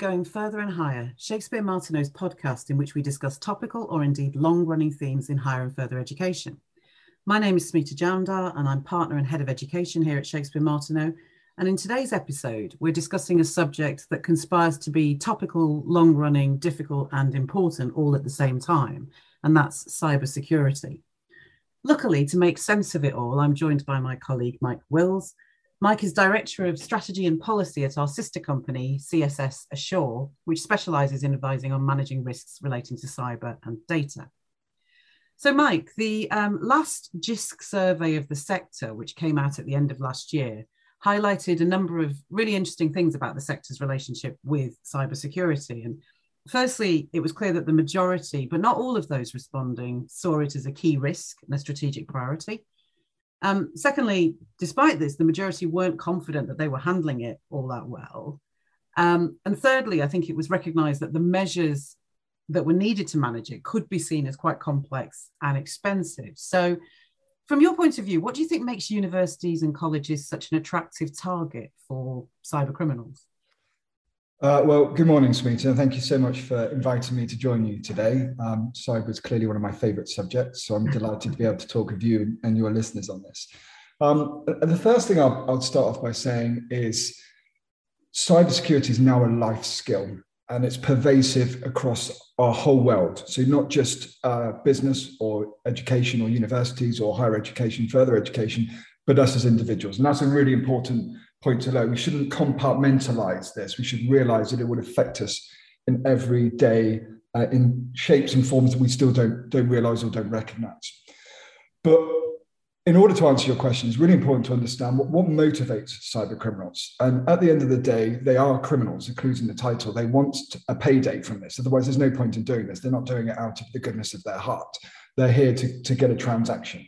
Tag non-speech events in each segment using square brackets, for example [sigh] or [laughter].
Going Further and Higher, Shakespeare Martineau's podcast in which we discuss topical or indeed long running themes in higher and further education. My name is Smita Jamdar, and I'm partner and head of education here at Shakespeare Martineau. And in today's episode, we're discussing a subject that conspires to be topical, long running, difficult, and important all at the same time, and that's cybersecurity. Luckily, to make sense of it all, I'm joined by my colleague Mike Wills, Mike is Director of Strategy and Policy at our sister company, CSS Assure, which specialises in advising on managing risks relating to cyber and data. So, Mike, the um, last JISC survey of the sector, which came out at the end of last year, highlighted a number of really interesting things about the sector's relationship with cybersecurity. And firstly, it was clear that the majority, but not all of those responding, saw it as a key risk and a strategic priority. Um, secondly, despite this, the majority weren't confident that they were handling it all that well. Um, and thirdly, I think it was recognized that the measures that were needed to manage it could be seen as quite complex and expensive. So, from your point of view, what do you think makes universities and colleges such an attractive target for cyber criminals? Uh, well, good morning, Smita. And thank you so much for inviting me to join you today. Um, cyber is clearly one of my favourite subjects, so I'm [laughs] delighted to be able to talk with you and your listeners on this. Um, the first thing I'll, I'll start off by saying is cybersecurity is now a life skill and it's pervasive across our whole world. So, not just uh, business or education or universities or higher education, further education, but us as individuals. And that's a really important point to. We shouldn't compartmentalize this. We should realize that it would affect us in every day uh, in shapes and forms that we still don't, don't realize or don't recognize. But in order to answer your question, it's really important to understand what, what motivates cyber criminals. And at the end of the day, they are criminals, including the title. They want a payday from this. Otherwise, there's no point in doing this. They're not doing it out of the goodness of their heart. They're here to, to get a transaction.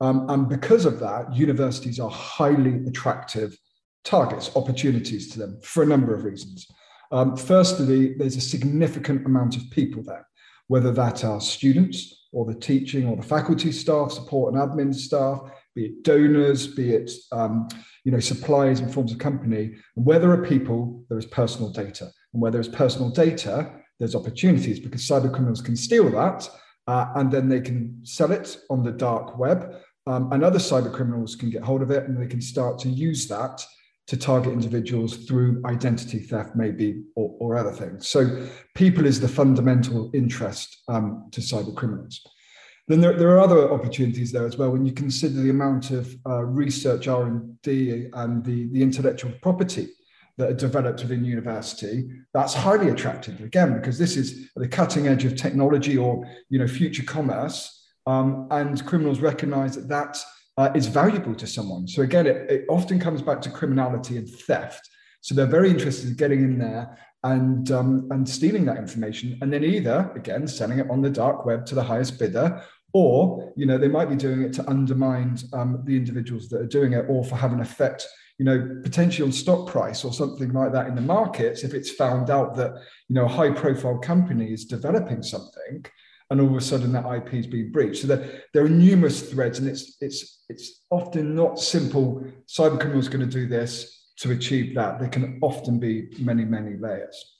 Um, and because of that, universities are highly attractive targets, opportunities to them for a number of reasons. Um, firstly, there's a significant amount of people there, whether that are students or the teaching or the faculty staff, support and admin staff, be it donors, be it um, you know suppliers and forms of company. And where there are people, there is personal data, and where there is personal data, there's opportunities because cyber criminals can steal that uh, and then they can sell it on the dark web. Um, and other cyber criminals can get hold of it and they can start to use that to target individuals through identity theft, maybe, or, or other things. So, people is the fundamental interest um, to cyber criminals. Then there, there, are other opportunities there as well. When you consider the amount of uh, research, R and D, and the, the intellectual property that are developed within university, that's highly attractive. Again, because this is the cutting edge of technology or you know future commerce, um, and criminals recognise that that uh, is valuable to someone. So again, it, it often comes back to criminality and theft. So they're very interested in getting in there and um, and stealing that information, and then either again selling it on the dark web to the highest bidder, or you know they might be doing it to undermine um, the individuals that are doing it, or for having an effect, you know, potentially on stock price or something like that in the markets if it's found out that you know a high profile company is developing something and all of a sudden that IP is being breached. So there, there are numerous threads, and it's it's it's often not simple. Cyber criminals going to do this to achieve that. There can often be many many layers.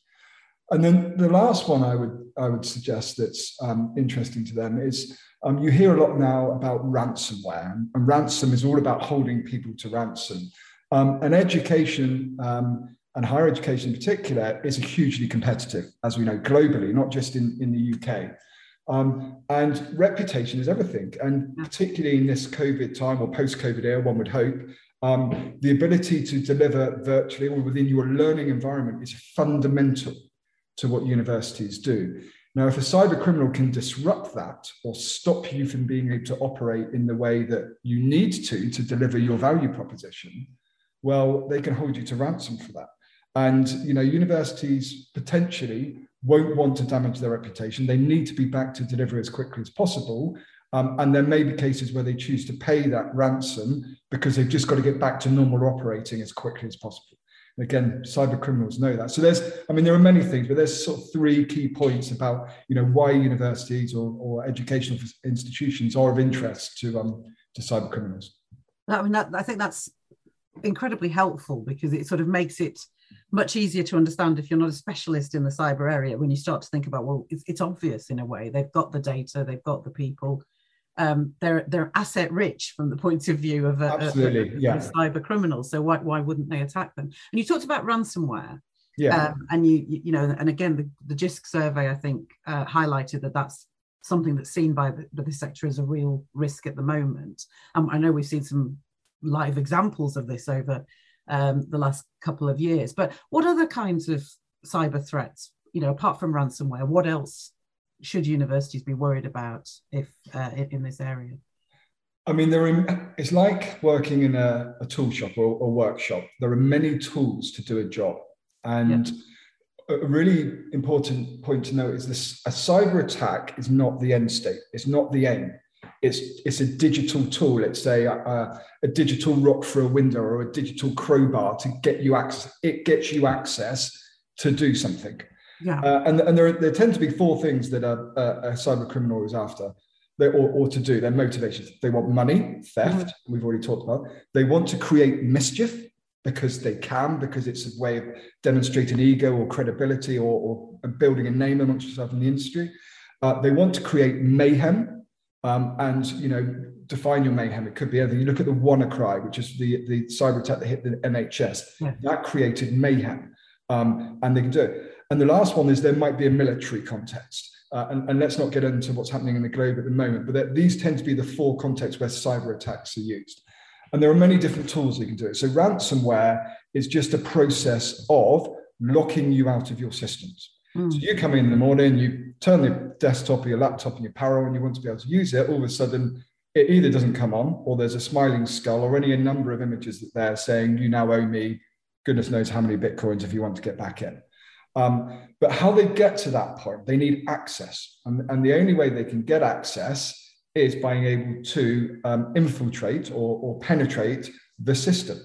And then the last one I would I would suggest that's um, interesting to them is um, you hear a lot now about ransomware, and ransom is all about holding people to ransom. Um, and education um, and higher education in particular is hugely competitive, as we know globally, not just in, in the UK. Um, and reputation is everything. And particularly in this COVID time or post COVID era, one would hope, um, the ability to deliver virtually or within your learning environment is fundamental to what universities do. Now, if a cyber criminal can disrupt that or stop you from being able to operate in the way that you need to to deliver your value proposition, well, they can hold you to ransom for that. And you know, universities potentially won't want to damage their reputation. They need to be back to deliver as quickly as possible. Um, and there may be cases where they choose to pay that ransom because they've just got to get back to normal operating as quickly as possible. And again, cyber criminals know that. So there's, I mean, there are many things, but there's sort of three key points about, you know, why universities or, or educational institutions are of interest to um, to cyber criminals. I mean, that, I think that's incredibly helpful because it sort of makes it much easier to understand if you're not a specialist in the cyber area when you start to think about well it's, it's obvious in a way. They've got the data they've got the people. Um, they're they're asset rich from the point of view of a, Absolutely, a, a, yeah. a cyber criminal so why, why wouldn't they attack them? And you talked about ransomware. Yeah. Um, and you you know and again the, the JISC survey i think uh, highlighted that that's something that's seen by the, by the sector as a real risk at the moment. And i know we've seen some live examples of this over um, the last couple of years. But what other kinds of cyber threats, you know, apart from ransomware, what else should universities be worried about if uh, in this area? I mean, there are, it's like working in a, a tool shop or a workshop. There are many tools to do a job. And a really important point to note is this a cyber attack is not the end state, it's not the aim it's it's a digital tool. It's a, a, a digital rock for a window or a digital crowbar to get you access it gets you access to do something. Yeah. Uh, and and there, there tend to be four things that a, a, a cyber criminal is after. They, or, or to do. Their motivations. They want money theft mm-hmm. we've already talked about. They want to create mischief because they can because it's a way of demonstrating ego or credibility or, or building a name amongst yourself in the industry. Uh, they want to create mayhem um, and you know, define your mayhem. It could be anything. You look at the WannaCry, which is the the cyber attack that hit the NHS. Yeah. That created mayhem, um, and they can do it. And the last one is there might be a military context. Uh, and, and, let's not get into what's happening in the globe at the moment, but these tend to be the four contexts where cyber attacks are used. And there are many different tools you can do it. So ransomware is just a process of locking you out of your systems. Mm. So you come in in the morning, you turn the desktop or your laptop and your power on, and you want to be able to use it. All of a sudden, it either doesn't come on, or there's a smiling skull, or any number of images that they're saying, you now owe me goodness knows how many bitcoins if you want to get back in. Um, but how they get to that point, they need access. And, and the only way they can get access is by being able to um, infiltrate or, or, penetrate the system.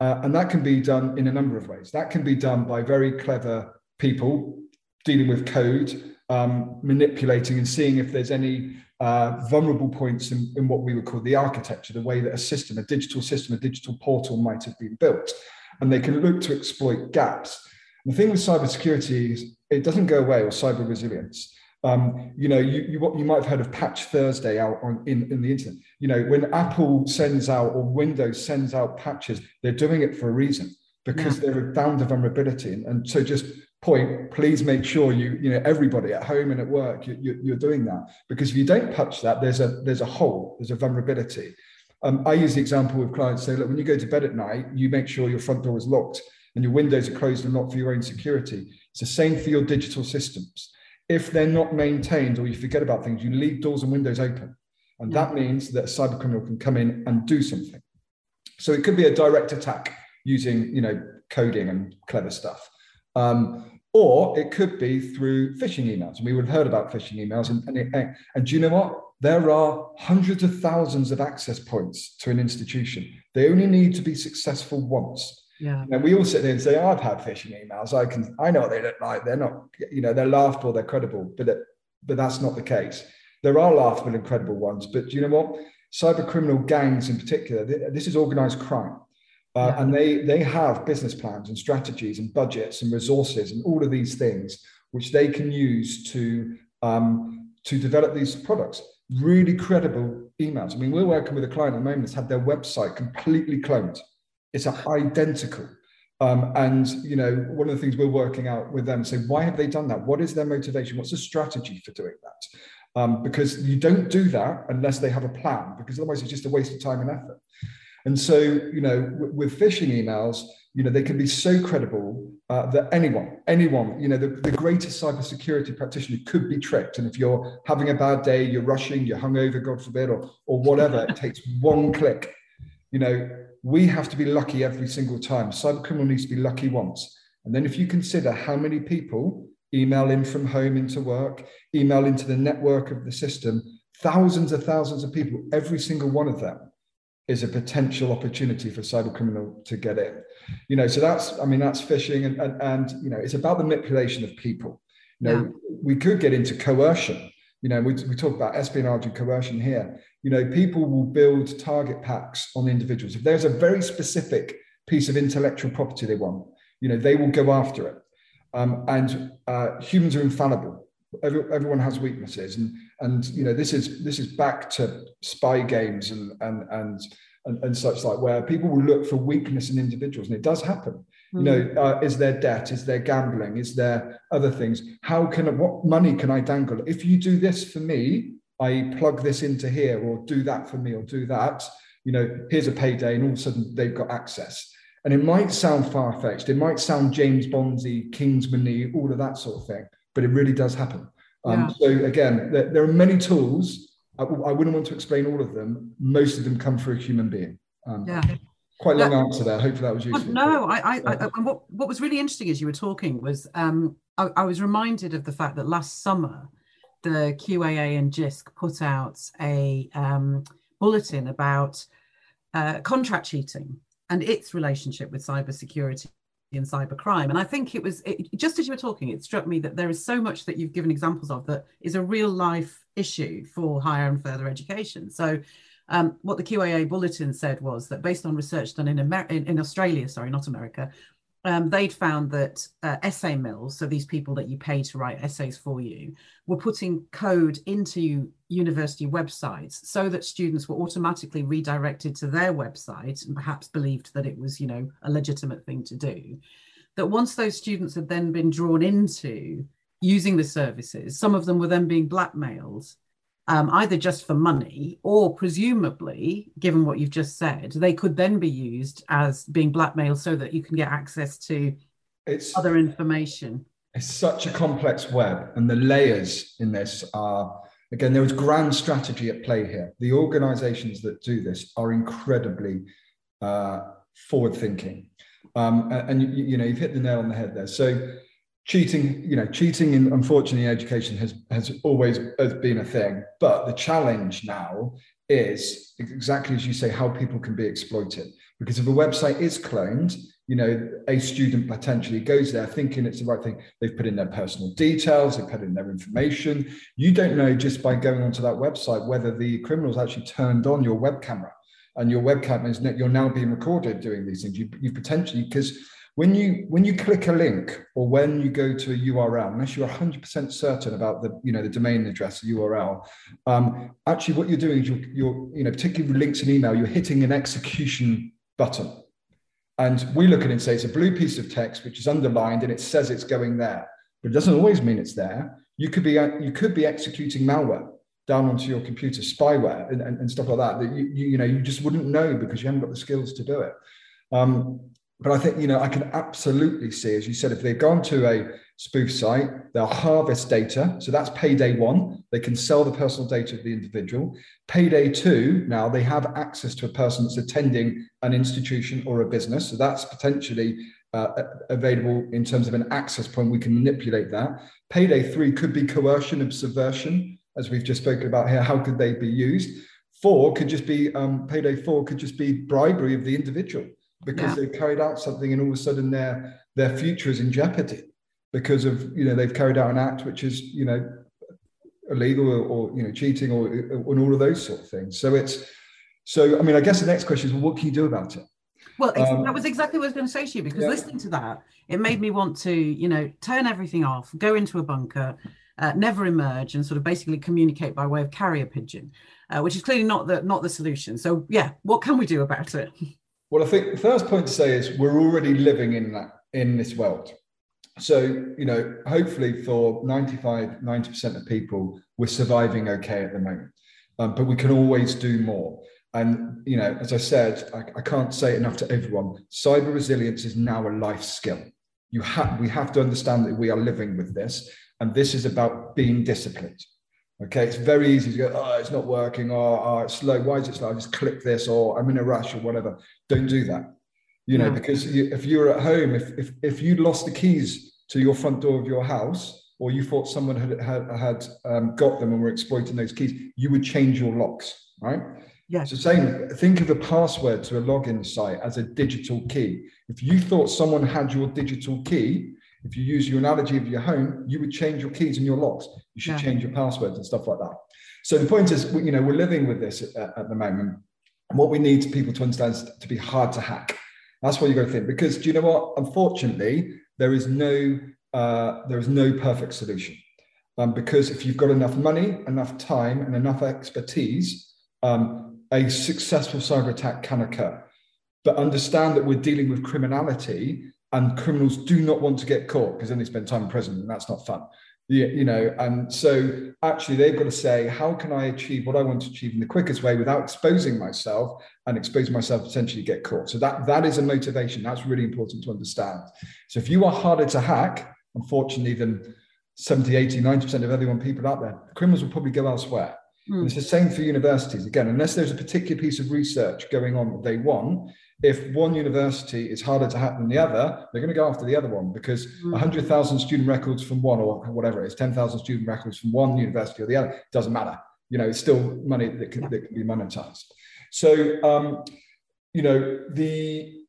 Uh, and that can be done in a number of ways. That can be done by very clever people dealing with code, um, manipulating and seeing if there's any uh, vulnerable points in, in, what we would call the architecture, the way that a system, a digital system, a digital portal might have been built. And they can look to exploit gaps. The thing with cybersecurity is it doesn't go away, or cyber resilience. Um, you know, you, you, you might have heard of Patch Thursday out on in, in the internet. You know, when Apple sends out or Windows sends out patches, they're doing it for a reason because yeah. they've found a vulnerability. And, and so just point, please make sure you, you know, everybody at home and at work, you, you, are doing that. Because if you don't patch that, there's a there's a hole, there's a vulnerability. Um, I use the example with clients say, look, when you go to bed at night, you make sure your front door is locked and your windows are closed and locked for your own security. It's the same for your digital systems. If they're not maintained or you forget about things, you leave doors and windows open. And yeah. that means that a cyber criminal can come in and do something. So it could be a direct attack using, you know, coding and clever stuff. Um, or it could be through phishing emails. And we would have heard about phishing emails. And, and, it, eh, and do you know what? There are hundreds of thousands of access points to an institution. They only need to be successful once. Yeah. And we all sit there and say, oh, I've had phishing emails. I can, I know what they look like. They're not, you know, they're laughable, they're credible, but, it, but that's not the case. There are laughable and credible ones, but do you know what? Cyber criminal gangs in particular, this is organized crime. Uh, yeah. And they they have business plans and strategies and budgets and resources and all of these things which they can use to um, to develop these products. Really credible emails. I mean, we're working with a client at the moment that's had their website completely cloned. It's identical. Um, and you know, one of the things we're working out with them, say, why have they done that? What is their motivation? What's the strategy for doing that? Um, because you don't do that unless they have a plan, because otherwise it's just a waste of time and effort. And so, you know, with phishing emails, you know, they can be so credible uh, that anyone, anyone, you know, the, the greatest cybersecurity practitioner could be tricked. And if you're having a bad day, you're rushing, you're hungover, God forbid, or, or whatever, it takes one click. You know, we have to be lucky every single time. Cybercriminal needs to be lucky once. And then if you consider how many people email in from home into work, email into the network of the system, thousands of thousands of people, every single one of them is a potential opportunity for cyber criminal to get in. You know, so that's I mean that's phishing and and, and you know it's about the manipulation of people. You know, yeah. we could get into coercion. You know, we, we talk about espionage and coercion here. You know, people will build target packs on individuals. If there's a very specific piece of intellectual property they want, you know, they will go after it. Um, and uh, humans are infallible. Every, everyone has weaknesses, and and you know this is this is back to spy games and and and and, and such like where people will look for weakness in individuals, and it does happen. You know, hmm. uh, is there debt? Is there gambling? Is there other things? How can what money can I dangle? If you do this for me, I plug this into here, or do that for me, or do that. You know, here's a payday, and all of a sudden they've got access. And it might sound far fetched. It might sound James Bondy, Kingsman all of that sort of thing, but it really does happen. Um, yeah. So again, there, there, are many tools. I, I, wouldn't want to explain all of them. Most of them come through a human being. Um, yeah quite long answer there. Hopefully that was useful. No, I, I, I, what, what was really interesting as you were talking was um, I, I, was reminded of the fact that last summer the QAA and JISC put out a um, bulletin about uh, contract cheating and its relationship with cybersecurity and cybercrime. And I think it was it, just as you were talking, it struck me that there is so much that you've given examples of that is a real life issue for higher and further education. So um, what the QAA bulletin said was that based on research done in, Amer- in, in Australia, sorry, not America, um, they'd found that uh, essay mills, so these people that you pay to write essays for you, were putting code into university websites so that students were automatically redirected to their website and perhaps believed that it was, you know, a legitimate thing to do. That once those students had then been drawn into using the services, some of them were then being blackmailed um, either just for money or presumably, given what you've just said, they could then be used as being blackmailed so that you can get access to it's, other information. It's such a complex web, and the layers in this are again there is grand strategy at play here. The organizations that do this are incredibly uh, forward thinking. Um, and you, you know you've hit the nail on the head there. So cheating you know cheating in unfortunately education has has always has been a thing. But the challenge now is exactly as you say how people can be exploited. Because if a website is cloned you know a student potentially goes there thinking it's the right thing. They've put in their personal details they've put in their information. You don't know just by going onto that website whether the criminals actually turned on your web camera. And your webcam is you're now being recorded doing these things. You, you potentially because when you when you click a link or when you go to a url unless you're 100% certain about the you know the domain address url um, actually what you're doing is you're, you're you know particularly with links and email you're hitting an execution button. And we look at it and say it's a blue piece of text which is underlined and it says it's going there but it doesn't always mean it's there. You could be you could be executing malware down onto your computer spyware and, and, and stuff like that that you, you, you know you just wouldn't know because you haven't got the skills to do it. Um, but I think, you know, I can absolutely see, as you said, if they've gone to a spoof site, they'll harvest data. So that's payday one. They can sell the personal data of the individual. Payday two, now they have access to a person that's attending an institution or a business. So that's potentially uh, available in terms of an access point. We can manipulate that. Payday three could be coercion and subversion, as we've just spoken about here. How could they be used? Four could just be um, payday four could just be bribery of the individual because yeah. they've carried out something and all of a sudden their their future is in jeopardy because of you know they've carried out an act which is you know illegal or, or you know cheating or, or and all of those sort of things so it's so i mean i guess the next question is well what can you do about it well um, that was exactly what i was going to say to you because yeah. listening to that it made me want to you know turn everything off go into a bunker uh, never emerge and sort of basically communicate by way of carrier pigeon uh, which is clearly not the not the solution so yeah what can we do about it [laughs] Well, I think the first point to say is we're already living in that in this world. So, you know, hopefully for 95, 90% of people, we're surviving okay at the moment. Um, but we can always do more. And, you know, as I said, I, I can't say enough to everyone. Cyber resilience is now a life skill. You have we have to understand that we are living with this. And this is about being disciplined. Okay, it's very easy to go, oh, it's not working, or oh, it's slow. Why is it slow? I just click this, or I'm in a rush, or whatever. Don't do that. You know, because you, if you're at home, if, if if you lost the keys to your front door of your house, or you thought someone had had, had um, got them and were exploiting those keys, you would change your locks, right? Yes. So same, think of the password to a login site as a digital key. If you thought someone had your digital key, if you use your analogy of your home, you would change your keys and your locks. You should yeah. change your passwords and stuff like that. So the point is, you know, we're living with this at, at the moment. And what we need people to understand is to be hard to hack. That's what you got to think. Because do you know what? Unfortunately, there is no uh, there is no perfect solution. Um, because if you've got enough money, enough time, and enough expertise, um, a successful cyber attack can occur. But understand that we're dealing with criminality, and criminals do not want to get caught because then they spend time in prison, and that's not fun you, you know and so actually they've got to say how can i achieve what i want to achieve in the quickest way without exposing myself and exposing myself potentially get caught? So that that is a motivation that's really important to understand. So if you are harder to hack unfortunately than 70 80 90% of everyone people out there criminals will probably go elsewhere. Mm. it's the same for universities. Again unless there's a particular piece of research going on that they want if one university is harder to hack than the other, they're going to go after the other one because mm. 100,000 student records from one or whatever it is, 10,000 student records from one university or the other, doesn't matter. You know, it's still money that can, that can be monetized. So, um, you know, the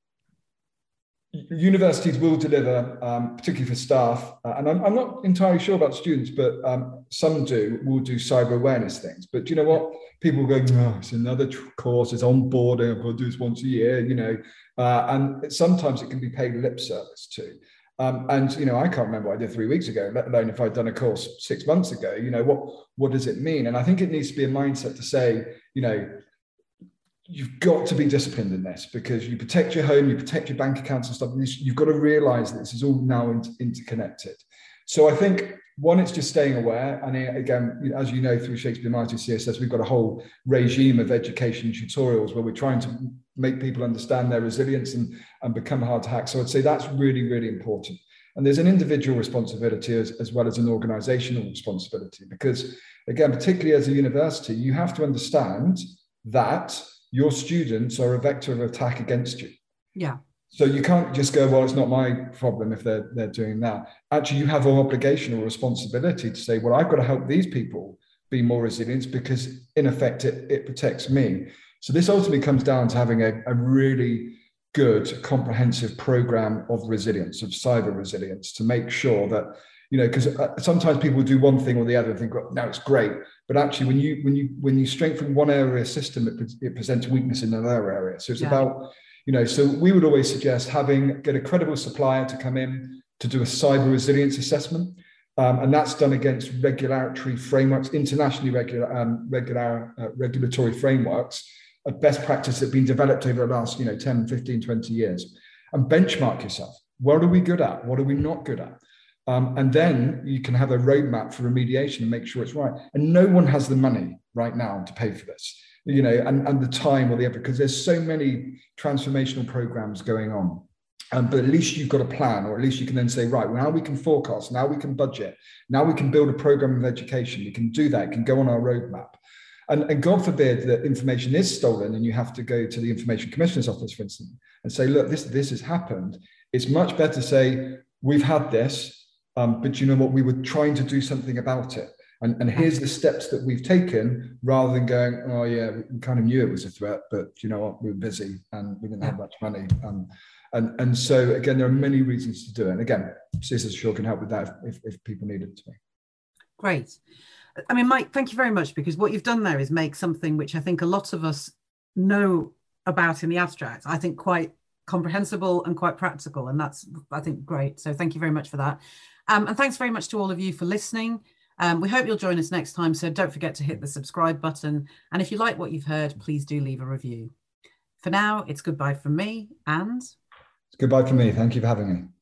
universities will deliver, um, particularly for staff, uh, and I'm, I'm, not entirely sure about students, but um, some do, will do cyber awareness things. But do you know what? People go, oh, it's another course, it's onboarding, I've got to do this once a year, you know, uh, and sometimes it can be paid lip service too. Um, and you know, I can't remember what I did three weeks ago, let alone if I'd done a course six months ago. You know, what what does it mean? And I think it needs to be a mindset to say, you know, you've got to be disciplined in this because you protect your home, you protect your bank accounts and stuff. And you've got to realize that this is all now inter- interconnected. So I think one, it's just staying aware. And again, as you know, through Shakespeare Martineau CSS, we've got a whole regime of education tutorials where we're trying to make people understand their resilience and, and become hard to hack. So I'd say that's really, really important. And there's an individual responsibility as, as well as an organizational responsibility, because again, particularly as a university, you have to understand that your students are a vector of attack against you. Yeah. So you can't just go, well, it's not my problem if they're they're doing that. Actually, you have an obligation or responsibility to say, well, I've got to help these people be more resilient because in effect it, it protects me. So this ultimately comes down to having a, a really good comprehensive program of resilience, of cyber resilience, to make sure that you know because uh, sometimes people do one thing or the other and think well, no it's great. But actually when you when you when you strengthen one area system it, it presents weakness in another area. So it's yeah. about you know so we would always suggest having get a credible supplier to come in to do a cyber resilience assessment. Um, and that's done against regulatory frameworks internationally regular um, regular uh, regulatory frameworks of best practice that have been developed over the last you know 10 15 20 years. And benchmark yourself. What are we good at? What are we not good at um, and then you can have a roadmap for remediation and make sure it's right. And no one has the money right now to pay for this, you know, and, and the time or the effort, because there's so many transformational programs going on. Um, but at least you've got a plan, or at least you can then say, right, well, now we can forecast, now we can budget, now we can build a program of education. We can do that, it can go on our roadmap. And, and God forbid that information is stolen and you have to go to the Information Commissioner's office, for instance, and say, look, this, this has happened. It's much better to say, we've had this, um, but you know what? We were trying to do something about it. And, and here's the steps that we've taken rather than going, oh, yeah, we kind of knew it was a threat, but you know what? We were busy and we didn't have much money. Um, and, and so, again, there are many reasons to do it. And again, CSS Assure can help with that if, if people need it to be. Great. I mean, Mike, thank you very much because what you've done there is make something which I think a lot of us know about in the abstract. I think quite comprehensible and quite practical. And that's, I think, great. So thank you very much for that. Um, and thanks very much to all of you for listening. Um, we hope you'll join us next time. So don't forget to hit the subscribe button. And if you like what you've heard, please do leave a review. For now, it's goodbye from me and. It's goodbye from me. Thank you for having me.